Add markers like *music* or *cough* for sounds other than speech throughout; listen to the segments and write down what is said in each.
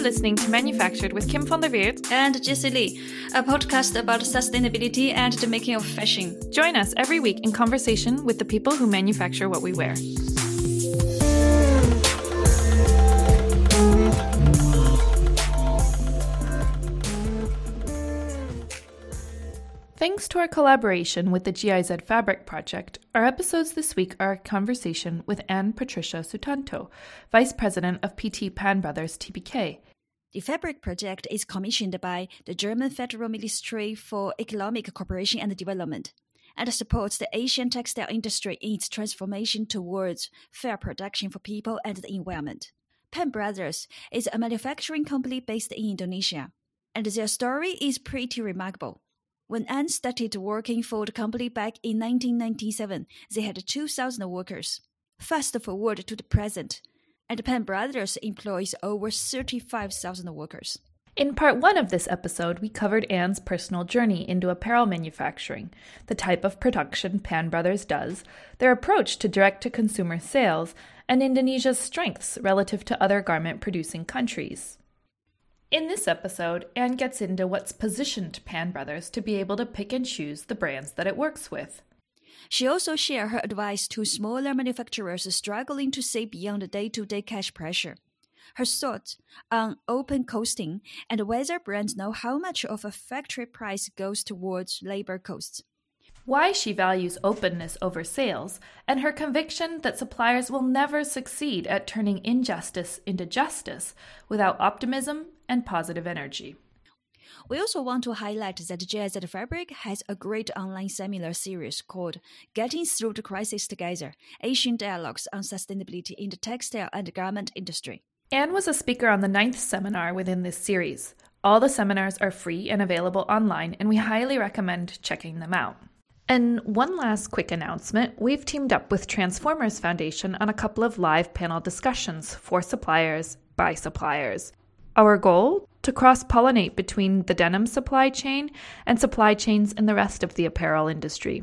You're listening to Manufactured with Kim van der Weerd and Jessie Lee, a podcast about sustainability and the making of fashion. Join us every week in conversation with the people who manufacture what we wear. Thanks to our collaboration with the GIZ Fabric Project, our episodes this week are a conversation with Anne Patricia Sutanto, Vice President of PT Pan Brothers Tbk. The Fabric Project is commissioned by the German Federal Ministry for Economic Cooperation and Development and supports the Asian textile industry in its transformation towards fair production for people and the environment. Pan Brothers is a manufacturing company based in Indonesia, and their story is pretty remarkable. When Anne started working for the company back in 1997, they had 2,000 workers. Fast forward to the present, and Pan Brothers employs over 35,000 workers. In part one of this episode, we covered Anne's personal journey into apparel manufacturing, the type of production Pan Brothers does, their approach to direct to consumer sales, and Indonesia's strengths relative to other garment producing countries. In this episode, Anne gets into what's positioned Pan Brothers to be able to pick and choose the brands that it works with. She also shared her advice to smaller manufacturers struggling to save beyond the day to day cash pressure. Her thoughts on open costing and whether brands know how much of a factory price goes towards labor costs why she values openness over sales, and her conviction that suppliers will never succeed at turning injustice into justice without optimism and positive energy. We also want to highlight that GIZ Fabric has a great online seminar series called Getting Through the Crisis Together Asian Dialogues on Sustainability in the Textile and Garment Industry. Anne was a speaker on the ninth seminar within this series. All the seminars are free and available online, and we highly recommend checking them out. And one last quick announcement we've teamed up with Transformers Foundation on a couple of live panel discussions for suppliers by suppliers. Our goal? To cross pollinate between the denim supply chain and supply chains in the rest of the apparel industry.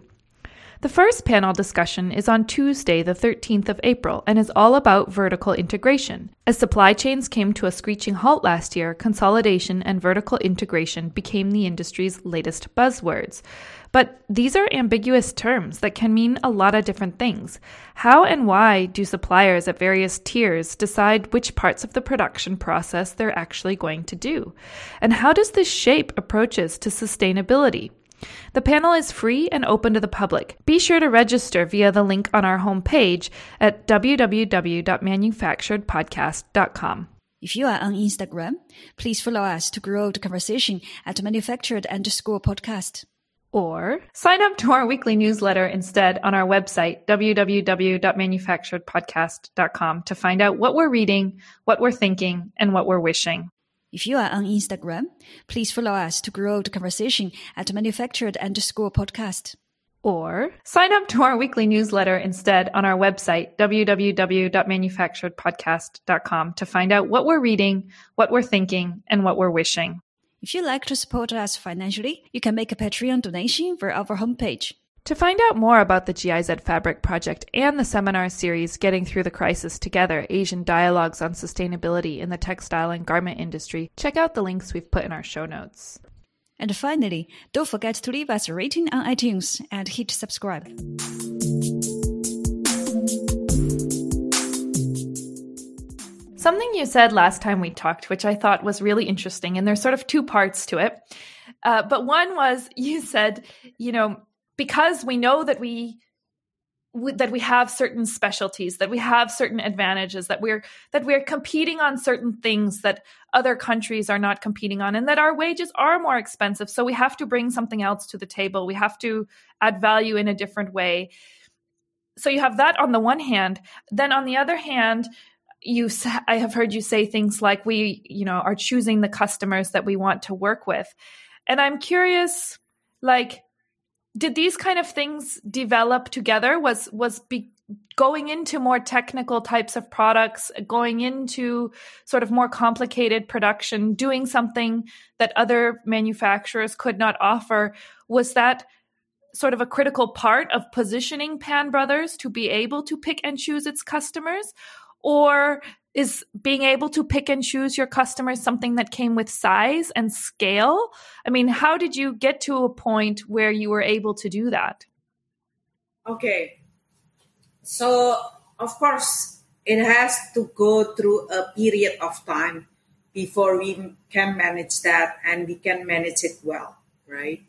The first panel discussion is on Tuesday, the 13th of April, and is all about vertical integration. As supply chains came to a screeching halt last year, consolidation and vertical integration became the industry's latest buzzwords. But these are ambiguous terms that can mean a lot of different things. How and why do suppliers at various tiers decide which parts of the production process they're actually going to do? And how does this shape approaches to sustainability? The panel is free and open to the public. Be sure to register via the link on our homepage at www.manufacturedpodcast.com. If you are on Instagram, please follow us to grow the conversation at manufactured underscore podcast. Or sign up to our weekly newsletter instead on our website, www.manufacturedpodcast.com, to find out what we're reading, what we're thinking, and what we're wishing. If you are on Instagram, please follow us to grow the conversation at manufactured underscore podcast. Or sign up to our weekly newsletter instead on our website, www.manufacturedpodcast.com, to find out what we're reading, what we're thinking, and what we're wishing. If you'd like to support us financially, you can make a Patreon donation via our homepage. To find out more about the GIZ Fabric Project and the seminar series Getting Through the Crisis Together Asian Dialogues on Sustainability in the Textile and Garment Industry, check out the links we've put in our show notes. And finally, don't forget to leave us a rating on iTunes and hit subscribe. Something you said last time we talked, which I thought was really interesting, and there's sort of two parts to it. Uh, but one was *laughs* you said, you know, because we know that we that we have certain specialties that we have certain advantages that we're that we're competing on certain things that other countries are not competing on and that our wages are more expensive. So we have to bring something else to the table. We have to add value in a different way. So you have that on the one hand. Then on the other hand you i have heard you say things like we you know are choosing the customers that we want to work with. And i'm curious like did these kind of things develop together? Was was be, going into more technical types of products going into sort of more complicated production doing something that other manufacturers could not offer was that sort of a critical part of positioning pan brothers to be able to pick and choose its customers or is being able to pick and choose your customers something that came with size and scale? I mean, how did you get to a point where you were able to do that? Okay. So, of course, it has to go through a period of time before we can manage that and we can manage it well, right?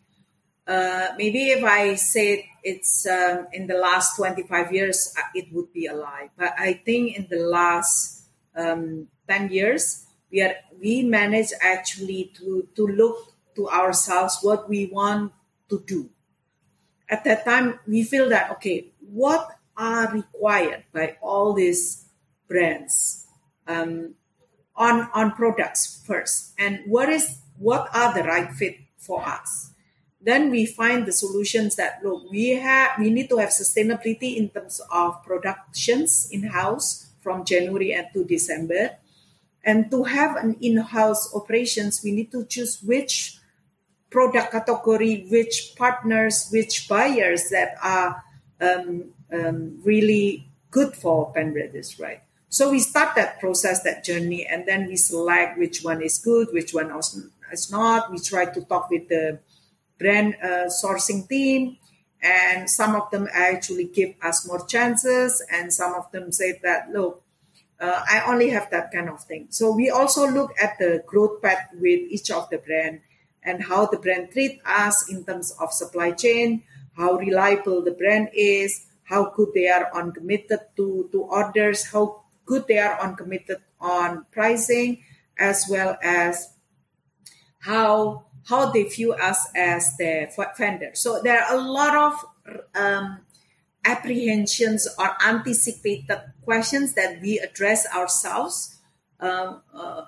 Uh, maybe if I said it's um, in the last 25 years, uh, it would be a lie. But I think in the last um, 10 years, we are we manage actually to to look to ourselves what we want to do. At that time, we feel that okay, what are required by all these brands um, on on products first, and what is what are the right fit for us then we find the solutions that look we have we need to have sustainability in terms of productions in house from January and to December. And to have an in-house operations we need to choose which product category which partners which buyers that are um, um, really good for Brothers right? So we start that process that journey and then we select which one is good which one is not. We try to talk with the brand uh, sourcing team and some of them actually give us more chances and some of them say that look uh, i only have that kind of thing. So we also look at the growth path with each of the brand and how the brand treat us in terms of supply chain how reliable the brand is how good they are on committed to, to orders how good they are on committed on pricing as well as how how they view us as the vendor. So there are a lot of um, apprehensions or anticipated questions that we address ourselves uh, uh,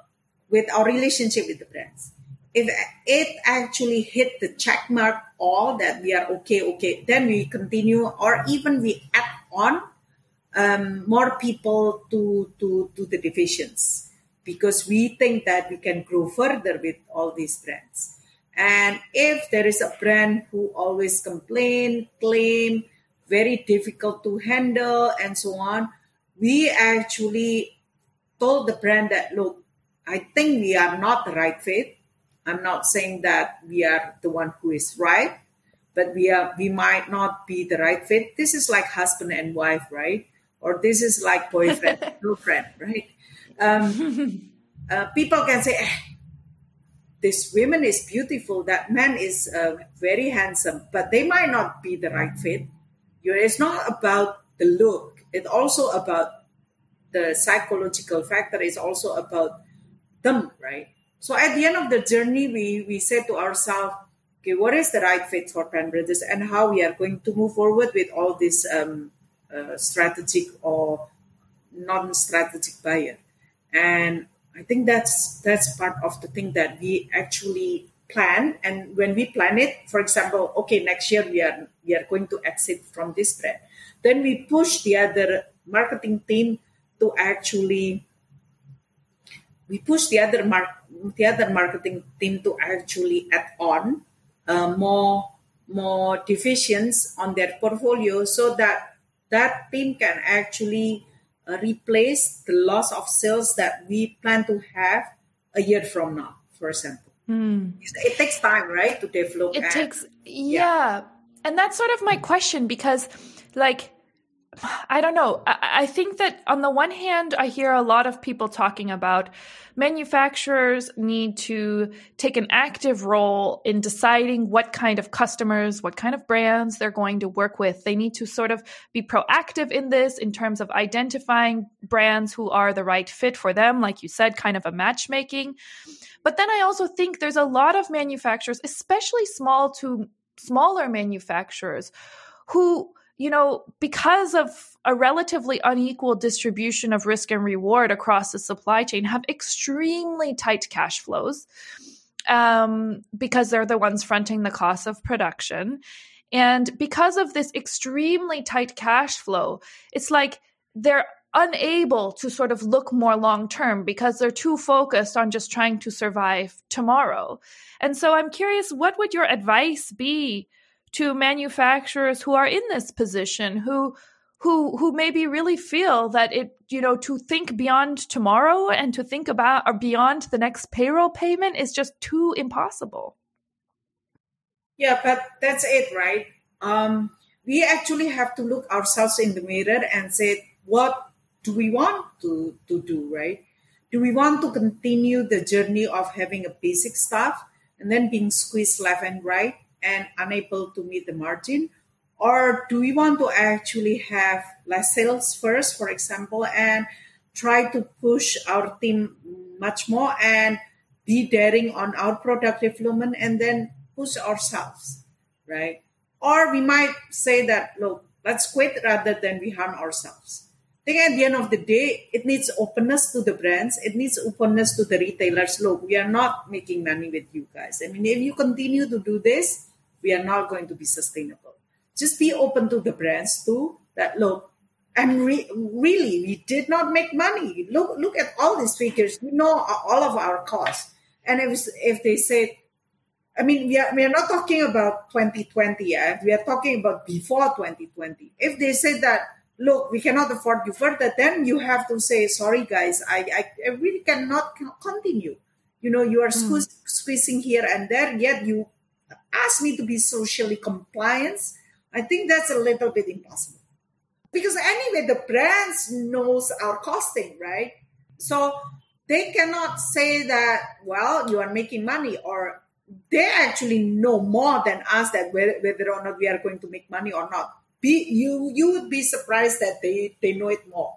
with our relationship with the brands. If it actually hit the check mark all that we are okay, okay, then we continue or even we add on um, more people to, to, to the divisions because we think that we can grow further with all these brands. And if there is a brand who always complain, claim, very difficult to handle, and so on, we actually told the brand that, look, I think we are not the right fit. I'm not saying that we are the one who is right, but we are we might not be the right fit. This is like husband and wife, right? Or this is like boyfriend, *laughs* girlfriend, right? Um, uh, people can say, eh, this woman is beautiful, that man is uh, very handsome, but they might not be the right fit. It's not about the look. It's also about the psychological factor. It's also about them, right? So at the end of the journey, we we said to ourselves, okay, what is the right fit for Brothers, and how we are going to move forward with all this um, uh, strategic or non-strategic buyer, and I think that's that's part of the thing that we actually plan. And when we plan it, for example, okay, next year we are we are going to exit from this brand. Then we push the other marketing team to actually we push the other mar- the other marketing team to actually add on uh, more more divisions on their portfolio so that that team can actually replace the loss of sales that we plan to have a year from now, for example. Mm. It takes time, right, to develop. It and, takes, yeah. yeah. And that's sort of my question because, like, I don't know. I, think that on the one hand, I hear a lot of people talking about manufacturers need to take an active role in deciding what kind of customers, what kind of brands they're going to work with. They need to sort of be proactive in this in terms of identifying brands who are the right fit for them, like you said, kind of a matchmaking. But then I also think there's a lot of manufacturers, especially small to smaller manufacturers, who you know, because of a relatively unequal distribution of risk and reward across the supply chain, have extremely tight cash flows um, because they're the ones fronting the cost of production. And because of this extremely tight cash flow, it's like they're unable to sort of look more long term because they're too focused on just trying to survive tomorrow. And so I'm curious, what would your advice be to manufacturers who are in this position who who who maybe really feel that it you know to think beyond tomorrow and to think about or beyond the next payroll payment is just too impossible. Yeah but that's it right? Um, we actually have to look ourselves in the mirror and say what do we want to to do right? Do we want to continue the journey of having a basic staff and then being squeezed left and right and unable to meet the margin or do we want to actually have less sales first, for example, and try to push our team much more and be daring on our product development and then push ourselves, right? Or we might say that, look, let's quit rather than we harm ourselves. I think at the end of the day, it needs openness to the brands. It needs openness to the retailers. Look, we are not making money with you guys. I mean, if you continue to do this, we are not going to be sustainable just be open to the brands too. That look, and re- really, we did not make money. Look, look at all these figures. We know all of our costs. And if if they say, I mean, we are we are not talking about 2020. Yeah, we are talking about before 2020. If they say that, look, we cannot afford you further, then you have to say, sorry, guys, I I, I really cannot continue. You know, you are mm. squeezing here and there, yet you ask me to be socially compliant I think that's a little bit impossible. Because anyway, the brands knows our costing, right? So they cannot say that, well, you are making money or they actually know more than us that whether or not we are going to make money or not. Be, you you would be surprised that they, they know it more.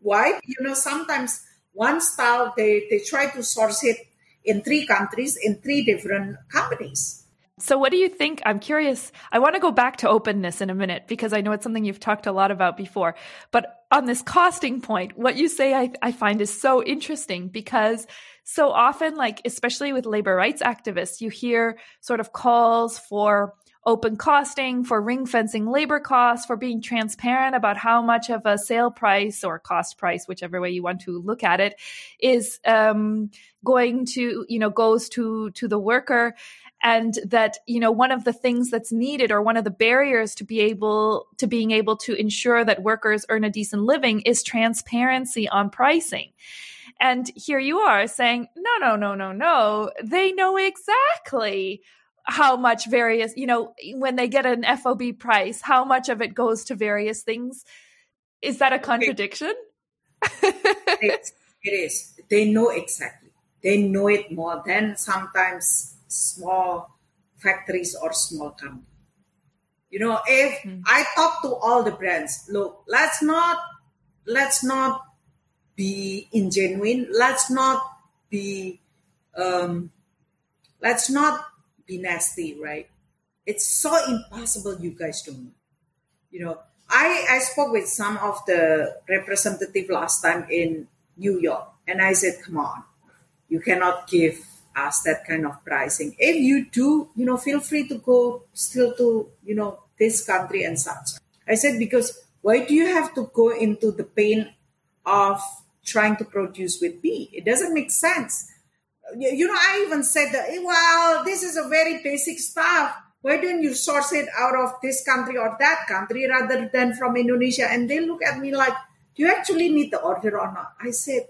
Why? You know, sometimes one style they, they try to source it in three countries in three different companies so, what do you think? I'm curious. I want to go back to openness in a minute because I know it's something you've talked a lot about before. But on this costing point, what you say I, I find is so interesting because so often, like, especially with labor rights activists, you hear sort of calls for open costing, for ring fencing labor costs, for being transparent about how much of a sale price or cost price, whichever way you want to look at it, is um, going to, you know, goes to to the worker and that you know one of the things that's needed or one of the barriers to be able to being able to ensure that workers earn a decent living is transparency on pricing. And here you are saying no no no no no. They know exactly how much various you know when they get an fob price how much of it goes to various things. Is that a contradiction? It is. They know exactly. They know it more than sometimes small factories or small companies. You know, if mm. I talk to all the brands, look, let's not let's not be ingenuine. Let's not be um, let's not be nasty, right? It's so impossible. You guys don't. You know, I I spoke with some of the representative last time in New York, and I said, "Come on, you cannot give ask that kind of pricing. If you do, you know, feel free to go still to, you know, this country and such. I said, because why do you have to go into the pain of trying to produce with me? It doesn't make sense. You know, I even said that, eh, well, this is a very basic stuff. Why don't you source it out of this country or that country rather than from Indonesia? And they look at me like, do you actually need the order or not? I said,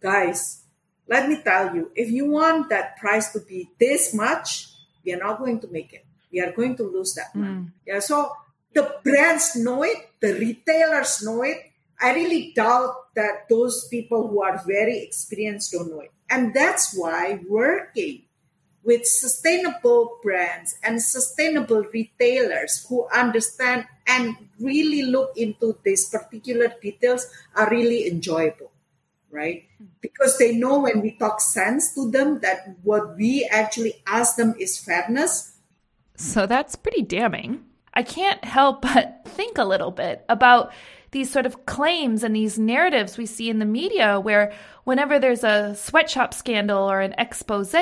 guys, let me tell you, if you want that price to be this much, we are not going to make it. We are going to lose that money. Mm. Yeah. So the brands know it, the retailers know it. I really doubt that those people who are very experienced don't know it. And that's why working with sustainable brands and sustainable retailers who understand and really look into these particular details are really enjoyable right? Hmm. Because they know when we talk sense to them that what we actually ask them is fairness. So that's pretty damning. I can't help but think a little bit about these sort of claims and these narratives we see in the media where whenever there's a sweatshop scandal or an expose,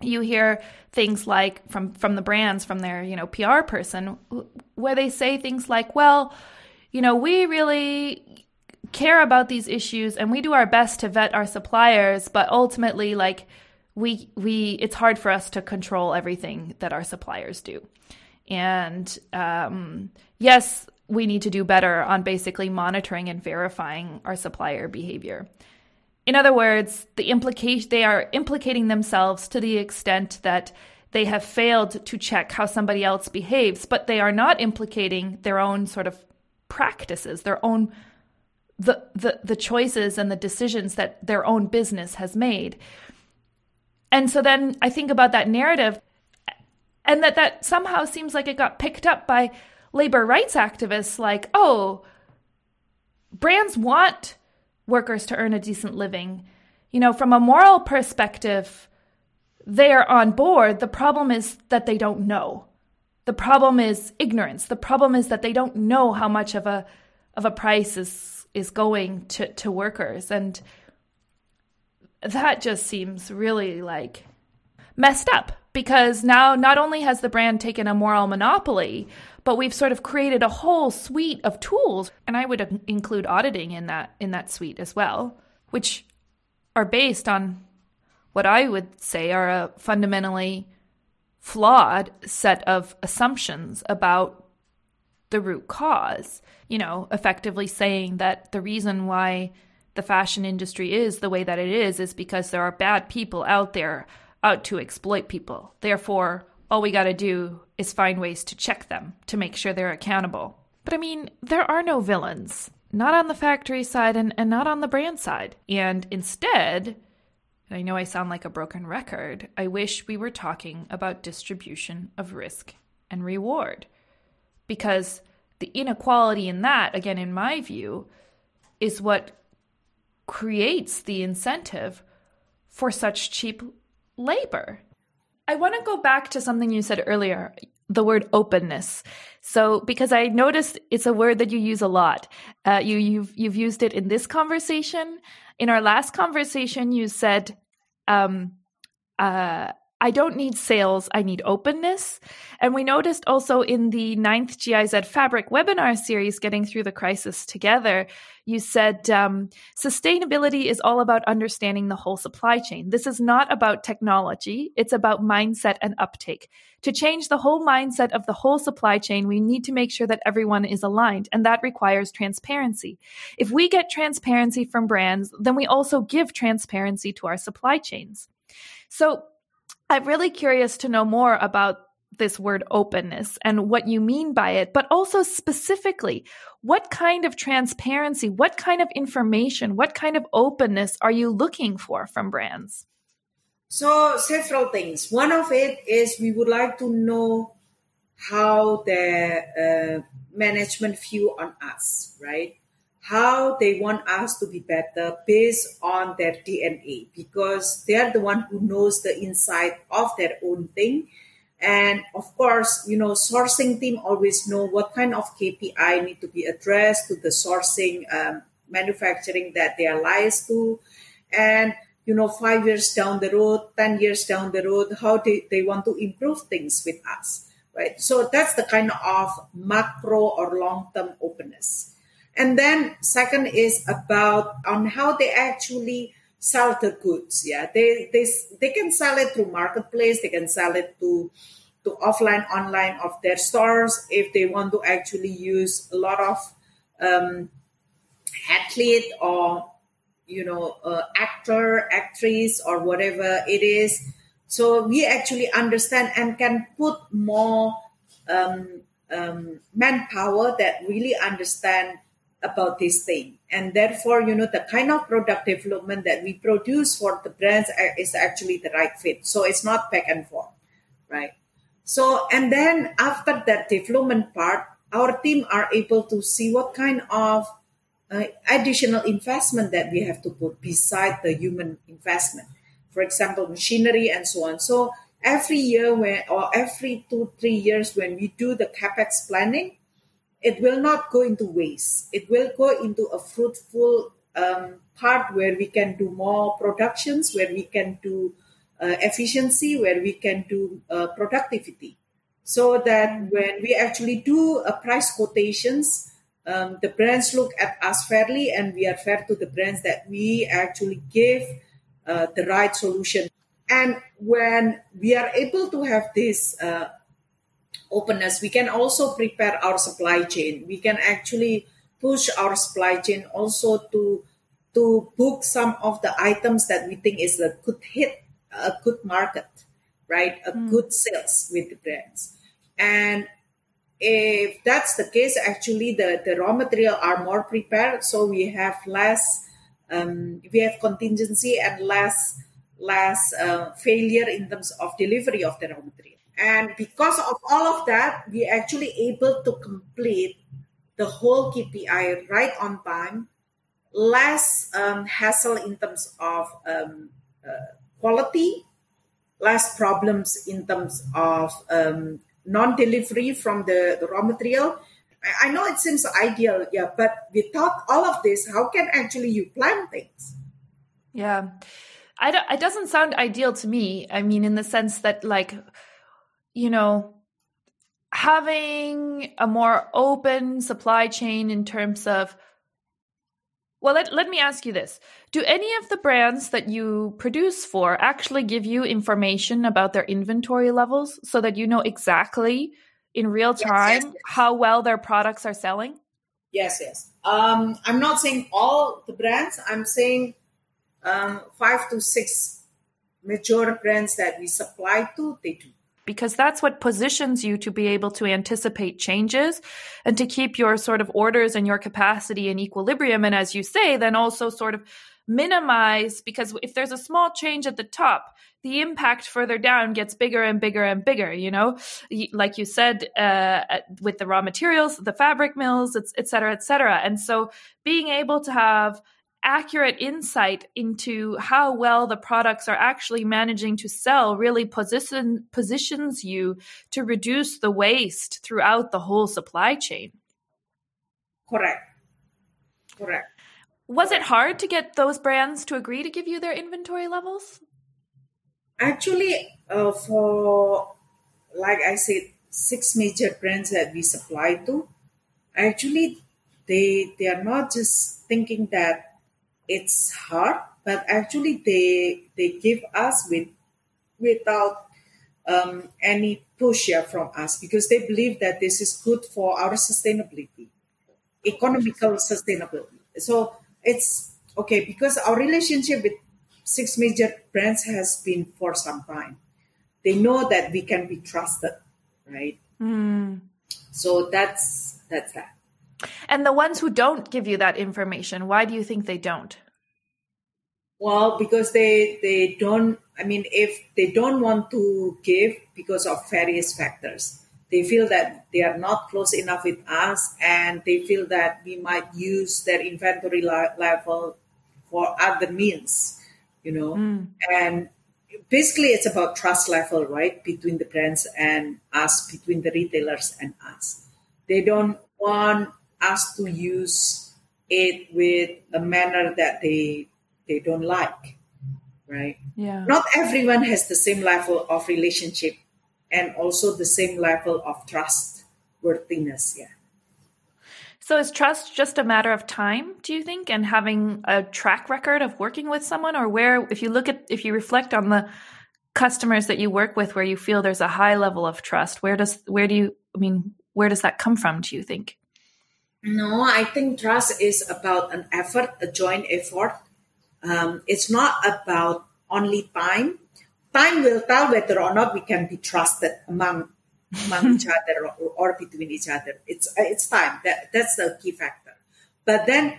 you hear things like from from the brands from their, you know, PR person where they say things like, "Well, you know, we really care about these issues and we do our best to vet our suppliers, but ultimately like we we it's hard for us to control everything that our suppliers do. And um, yes, we need to do better on basically monitoring and verifying our supplier behavior. In other words, the implication they are implicating themselves to the extent that they have failed to check how somebody else behaves, but they are not implicating their own sort of practices, their own the the the choices and the decisions that their own business has made. And so then I think about that narrative and that that somehow seems like it got picked up by labor rights activists like, "Oh, brands want workers to earn a decent living. You know, from a moral perspective, they are on board. The problem is that they don't know. The problem is ignorance. The problem is that they don't know how much of a of a price is is going to, to workers. And that just seems really like messed up because now not only has the brand taken a moral monopoly, but we've sort of created a whole suite of tools and i would include auditing in that in that suite as well which are based on what i would say are a fundamentally flawed set of assumptions about the root cause you know effectively saying that the reason why the fashion industry is the way that it is is because there are bad people out there out to exploit people therefore all we got to do is find ways to check them to make sure they're accountable. But I mean, there are no villains, not on the factory side and, and not on the brand side. And instead, I know I sound like a broken record, I wish we were talking about distribution of risk and reward. Because the inequality in that, again, in my view, is what creates the incentive for such cheap labor. I want to go back to something you said earlier, the word openness. So, because I noticed it's a word that you use a lot. Uh, you you've you've used it in this conversation. In our last conversation, you said, um, uh, "I don't need sales; I need openness." And we noticed also in the ninth GIZ Fabric webinar series, "Getting Through the Crisis Together," you said um, sustainability is all about understanding the whole supply chain. This is not about technology, it's about mindset and uptake. To change the whole mindset of the whole supply chain, we need to make sure that everyone is aligned, and that requires transparency. If we get transparency from brands, then we also give transparency to our supply chains. So, I'm really curious to know more about this word openness and what you mean by it, but also specifically, what kind of transparency, what kind of information, what kind of openness are you looking for from brands? So, several things. One of it is we would like to know how the uh, management view on us, right? How they want us to be better based on their DNA because they are the one who knows the inside of their own thing and of course, you know, sourcing team always know what kind of KPI need to be addressed to the sourcing um, manufacturing that they are liaised to. And, you know, five years down the road, 10 years down the road, how they, they want to improve things with us, right? So that's the kind of macro or long-term openness. And then second is about on how they actually sell the goods. Yeah, they they they can sell it through marketplace. They can sell it to to offline, online of their stores if they want to actually use a lot of um, athlete or you know uh, actor, actress or whatever it is. So we actually understand and can put more um, um, manpower that really understand about this thing. And therefore, you know, the kind of product development that we produce for the brands is actually the right fit. So it's not back and forth, right? So, and then after that development part, our team are able to see what kind of uh, additional investment that we have to put beside the human investment. For example, machinery and so on. So every year when, or every two, three years when we do the CapEx planning, it will not go into waste. It will go into a fruitful um, part where we can do more productions, where we can do uh, efficiency, where we can do uh, productivity. So that when we actually do a price quotations, um, the brands look at us fairly and we are fair to the brands that we actually give uh, the right solution. And when we are able to have this uh, openness, we can also prepare our supply chain. We can actually push our supply chain also to to book some of the items that we think is a good hit, a good market, right? A mm. good sales with the brands. And if that's the case, actually the, the raw material are more prepared, so we have less, um, we have contingency and less less uh, failure in terms of delivery of the raw material. And because of all of that, we actually able to complete the whole KPI right on time, less um, hassle in terms of um, uh, quality, less problems in terms of um, non-delivery from the, the raw material. I, I know it seems ideal, yeah, but without all of this, how can actually you plan things? Yeah. I don't, it doesn't sound ideal to me. I mean, in the sense that, like, you know, having a more open supply chain in terms of well, let, let me ask you this. Do any of the brands that you produce for actually give you information about their inventory levels so that you know exactly in real time yes, yes, yes. how well their products are selling? Yes, yes. Um, I'm not saying all the brands, I'm saying um, five to six major brands that we supply to, they do because that's what positions you to be able to anticipate changes and to keep your sort of orders and your capacity in equilibrium. And as you say, then also sort of minimize because if there's a small change at the top, the impact further down gets bigger and bigger and bigger, you know, like you said, uh, with the raw materials, the fabric mills, et cetera, et cetera. And so being able to have accurate insight into how well the products are actually managing to sell really position, positions you to reduce the waste throughout the whole supply chain. Correct. Correct. Was it hard to get those brands to agree to give you their inventory levels? Actually, uh, for like I said, six major brands that we supply to, actually they they are not just thinking that it's hard, but actually they they give us with without um, any push from us because they believe that this is good for our sustainability, economical sustainability. So it's okay because our relationship with six major brands has been for some time. They know that we can be trusted, right? Mm. So that's that's that. And the ones who don't give you that information, why do you think they don't? Well, because they they don't. I mean, if they don't want to give because of various factors, they feel that they are not close enough with us, and they feel that we might use their inventory level for other means, you know. Mm. And basically, it's about trust level, right, between the brands and us, between the retailers and us. They don't want us to use it with a manner that they they don't like right? Yeah. Not everyone has the same level of relationship and also the same level of trust worthiness yeah. So is trust just a matter of time do you think and having a track record of working with someone? Or where if you look at if you reflect on the customers that you work with where you feel there's a high level of trust where does where do you i mean where does that come from do you think no i think trust is about an effort a joint effort um, it's not about only time. Time will tell whether or not we can be trusted among among *laughs* each other or, or, between each other. It's it's time that that's the key factor. But then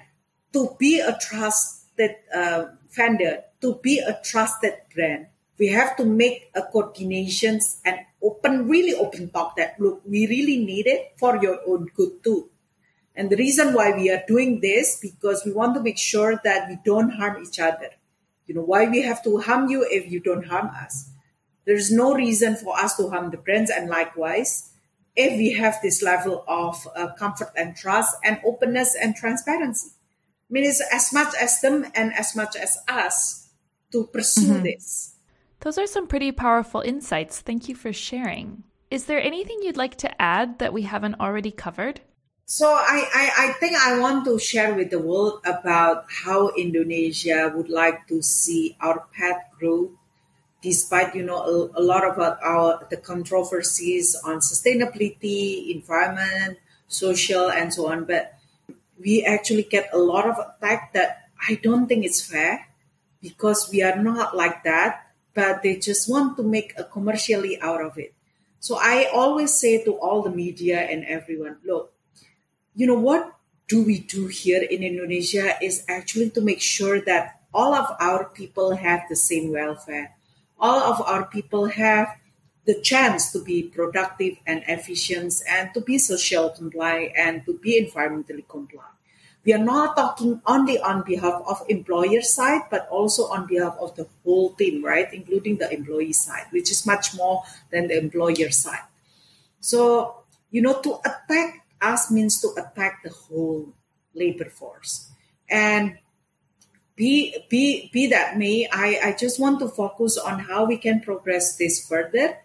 to be a trusted uh, vendor, to be a trusted brand, we have to make a coordinations and open, really open talk that look, we really need it for your own good too. And the reason why we are doing this because we want to make sure that we don't harm each other. You know, why we have to harm you if you don't harm us. There's no reason for us to harm the brands, and likewise, if we have this level of uh, comfort and trust and openness and transparency. I mean, it's as much as them and as much as us to pursue mm-hmm. this. Those are some pretty powerful insights. Thank you for sharing. Is there anything you'd like to add that we haven't already covered? So I, I, I think I want to share with the world about how Indonesia would like to see our pet grow, despite you know a, a lot of our, our, the controversies on sustainability, environment, social, and so on. But we actually get a lot of attack that I don't think it's fair because we are not like that. But they just want to make a commercially out of it. So I always say to all the media and everyone, look, you know what do we do here in Indonesia is actually to make sure that all of our people have the same welfare all of our people have the chance to be productive and efficient and to be social compliant and to be environmentally compliant. We are not talking only on behalf of employer side, but also on behalf of the whole team, right? Including the employee side, which is much more than the employer side. So, you know, to attack us means to attack the whole labor force. And be be be that may I, I just want to focus on how we can progress this further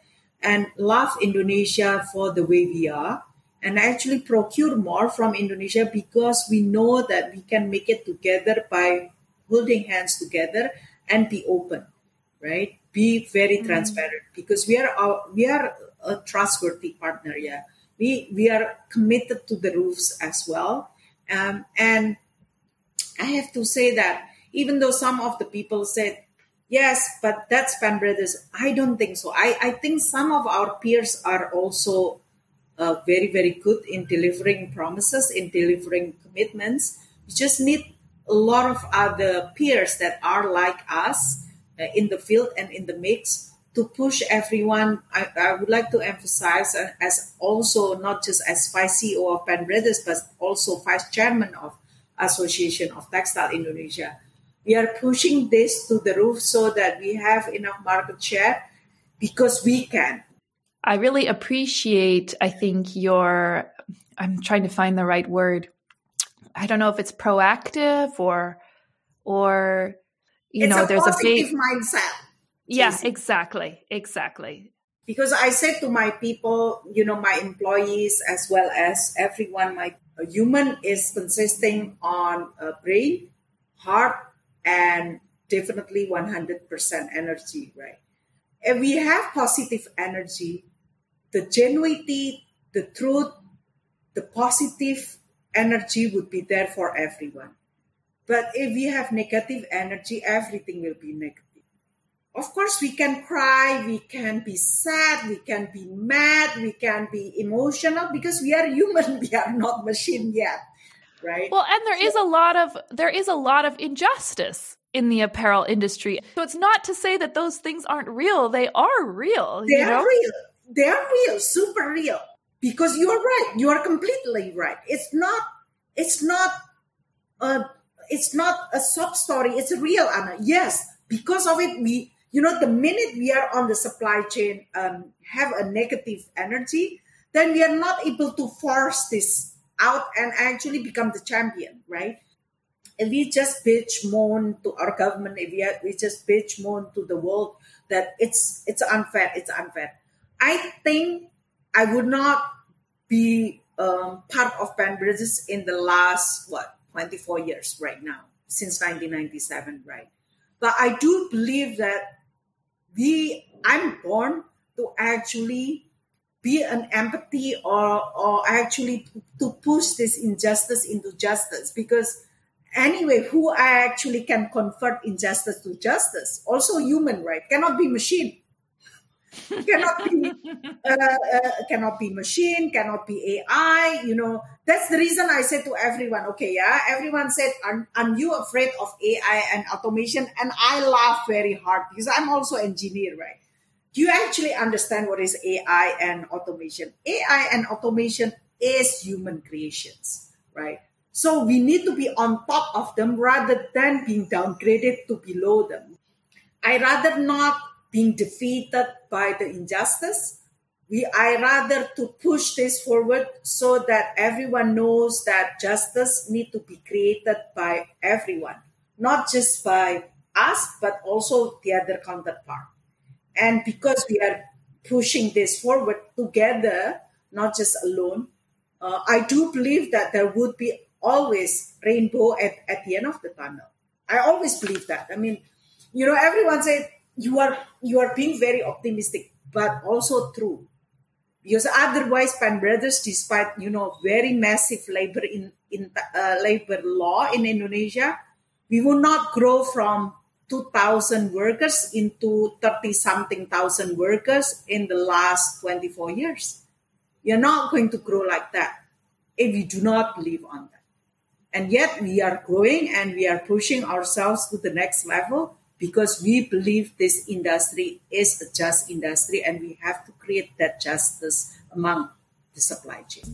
and love indonesia for the way we are and actually procure more from indonesia because we know that we can make it together by holding hands together and be open right be very mm-hmm. transparent because we are our, we are a trustworthy partner yeah we we are committed to the roofs as well um, and i have to say that even though some of the people said, yes, but that's Pan Brothers, I don't think so. I, I think some of our peers are also uh, very, very good in delivering promises, in delivering commitments. We just need a lot of other peers that are like us uh, in the field and in the mix to push everyone. I, I would like to emphasize uh, as also not just as vice CEO of Pan Brothers, but also vice chairman of Association of Textile Indonesia we are pushing this to the roof so that we have enough market share because we can. I really appreciate, I think, your, I'm trying to find the right word. I don't know if it's proactive or, or, you it's know, a there's a big mindset. Yeah, exactly. Exactly. Because I said to my people, you know, my employees as well as everyone, my human is consisting on a brain, heart, and definitely 100% energy, right? If we have positive energy, the genuity, the truth, the positive energy would be there for everyone. But if we have negative energy, everything will be negative. Of course, we can cry, we can be sad, we can be mad, we can be emotional because we are human, *laughs* we are not machine yet right? Well, and there is a lot of there is a lot of injustice in the apparel industry. So it's not to say that those things aren't real. They are real. They you know? are real. They are real, super real. Because you are right. You are completely right. It's not it's not a it's not a sub story. It's real, Anna. Yes, because of it, we you know the minute we are on the supply chain um, have a negative energy, then we are not able to force this out and actually become the champion, right? If we just bitch moan to our government, if we, we just bitch moan to the world that it's it's unfair, it's unfair. I think I would not be um, part of Pan Brothers in the last what 24 years right now since 1997, right? But I do believe that we I'm born to actually be an empathy or or actually to push this injustice into justice because anyway who i actually can convert injustice to justice? Also human right? Cannot be machine cannot be uh, uh, cannot be machine cannot be ai you know that's the reason i said to everyone okay yeah everyone said are, are you afraid of ai and automation and i laugh very hard because i'm also engineer right do you actually understand what is AI and automation? AI and automation is human creations, right? So we need to be on top of them rather than being downgraded to below them. I rather not being defeated by the injustice. We I rather to push this forward so that everyone knows that justice need to be created by everyone, not just by us, but also the other counterpart. And because we are pushing this forward together, not just alone, uh, I do believe that there would be always rainbow at, at the end of the tunnel. I always believe that. I mean, you know, everyone said you are you are being very optimistic, but also true. Because otherwise, Pan Brothers, despite you know very massive labor in in uh, labor law in Indonesia, we will not grow from 2,000 workers into 30 something thousand workers in the last 24 years. You're not going to grow like that if you do not believe on that. And yet we are growing and we are pushing ourselves to the next level because we believe this industry is a just industry and we have to create that justice among the supply chain.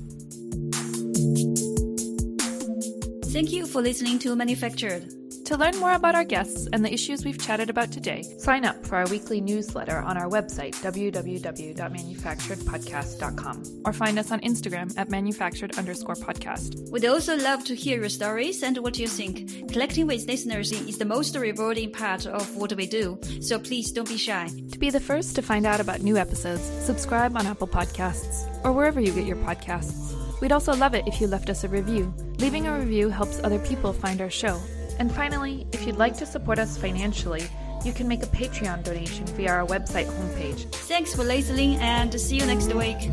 Thank you for listening to Manufactured. To learn more about our guests and the issues we've chatted about today, sign up for our weekly newsletter on our website, www.manufacturedpodcast.com, or find us on Instagram at manufactured underscore podcast. We'd also love to hear your stories and what you think. Collecting with listeners is the most rewarding part of what we do, so please don't be shy. To be the first to find out about new episodes, subscribe on Apple Podcasts or wherever you get your podcasts. We'd also love it if you left us a review. Leaving a review helps other people find our show and finally, if you'd like to support us financially, you can make a Patreon donation via our website homepage. Thanks for listening and see you next week.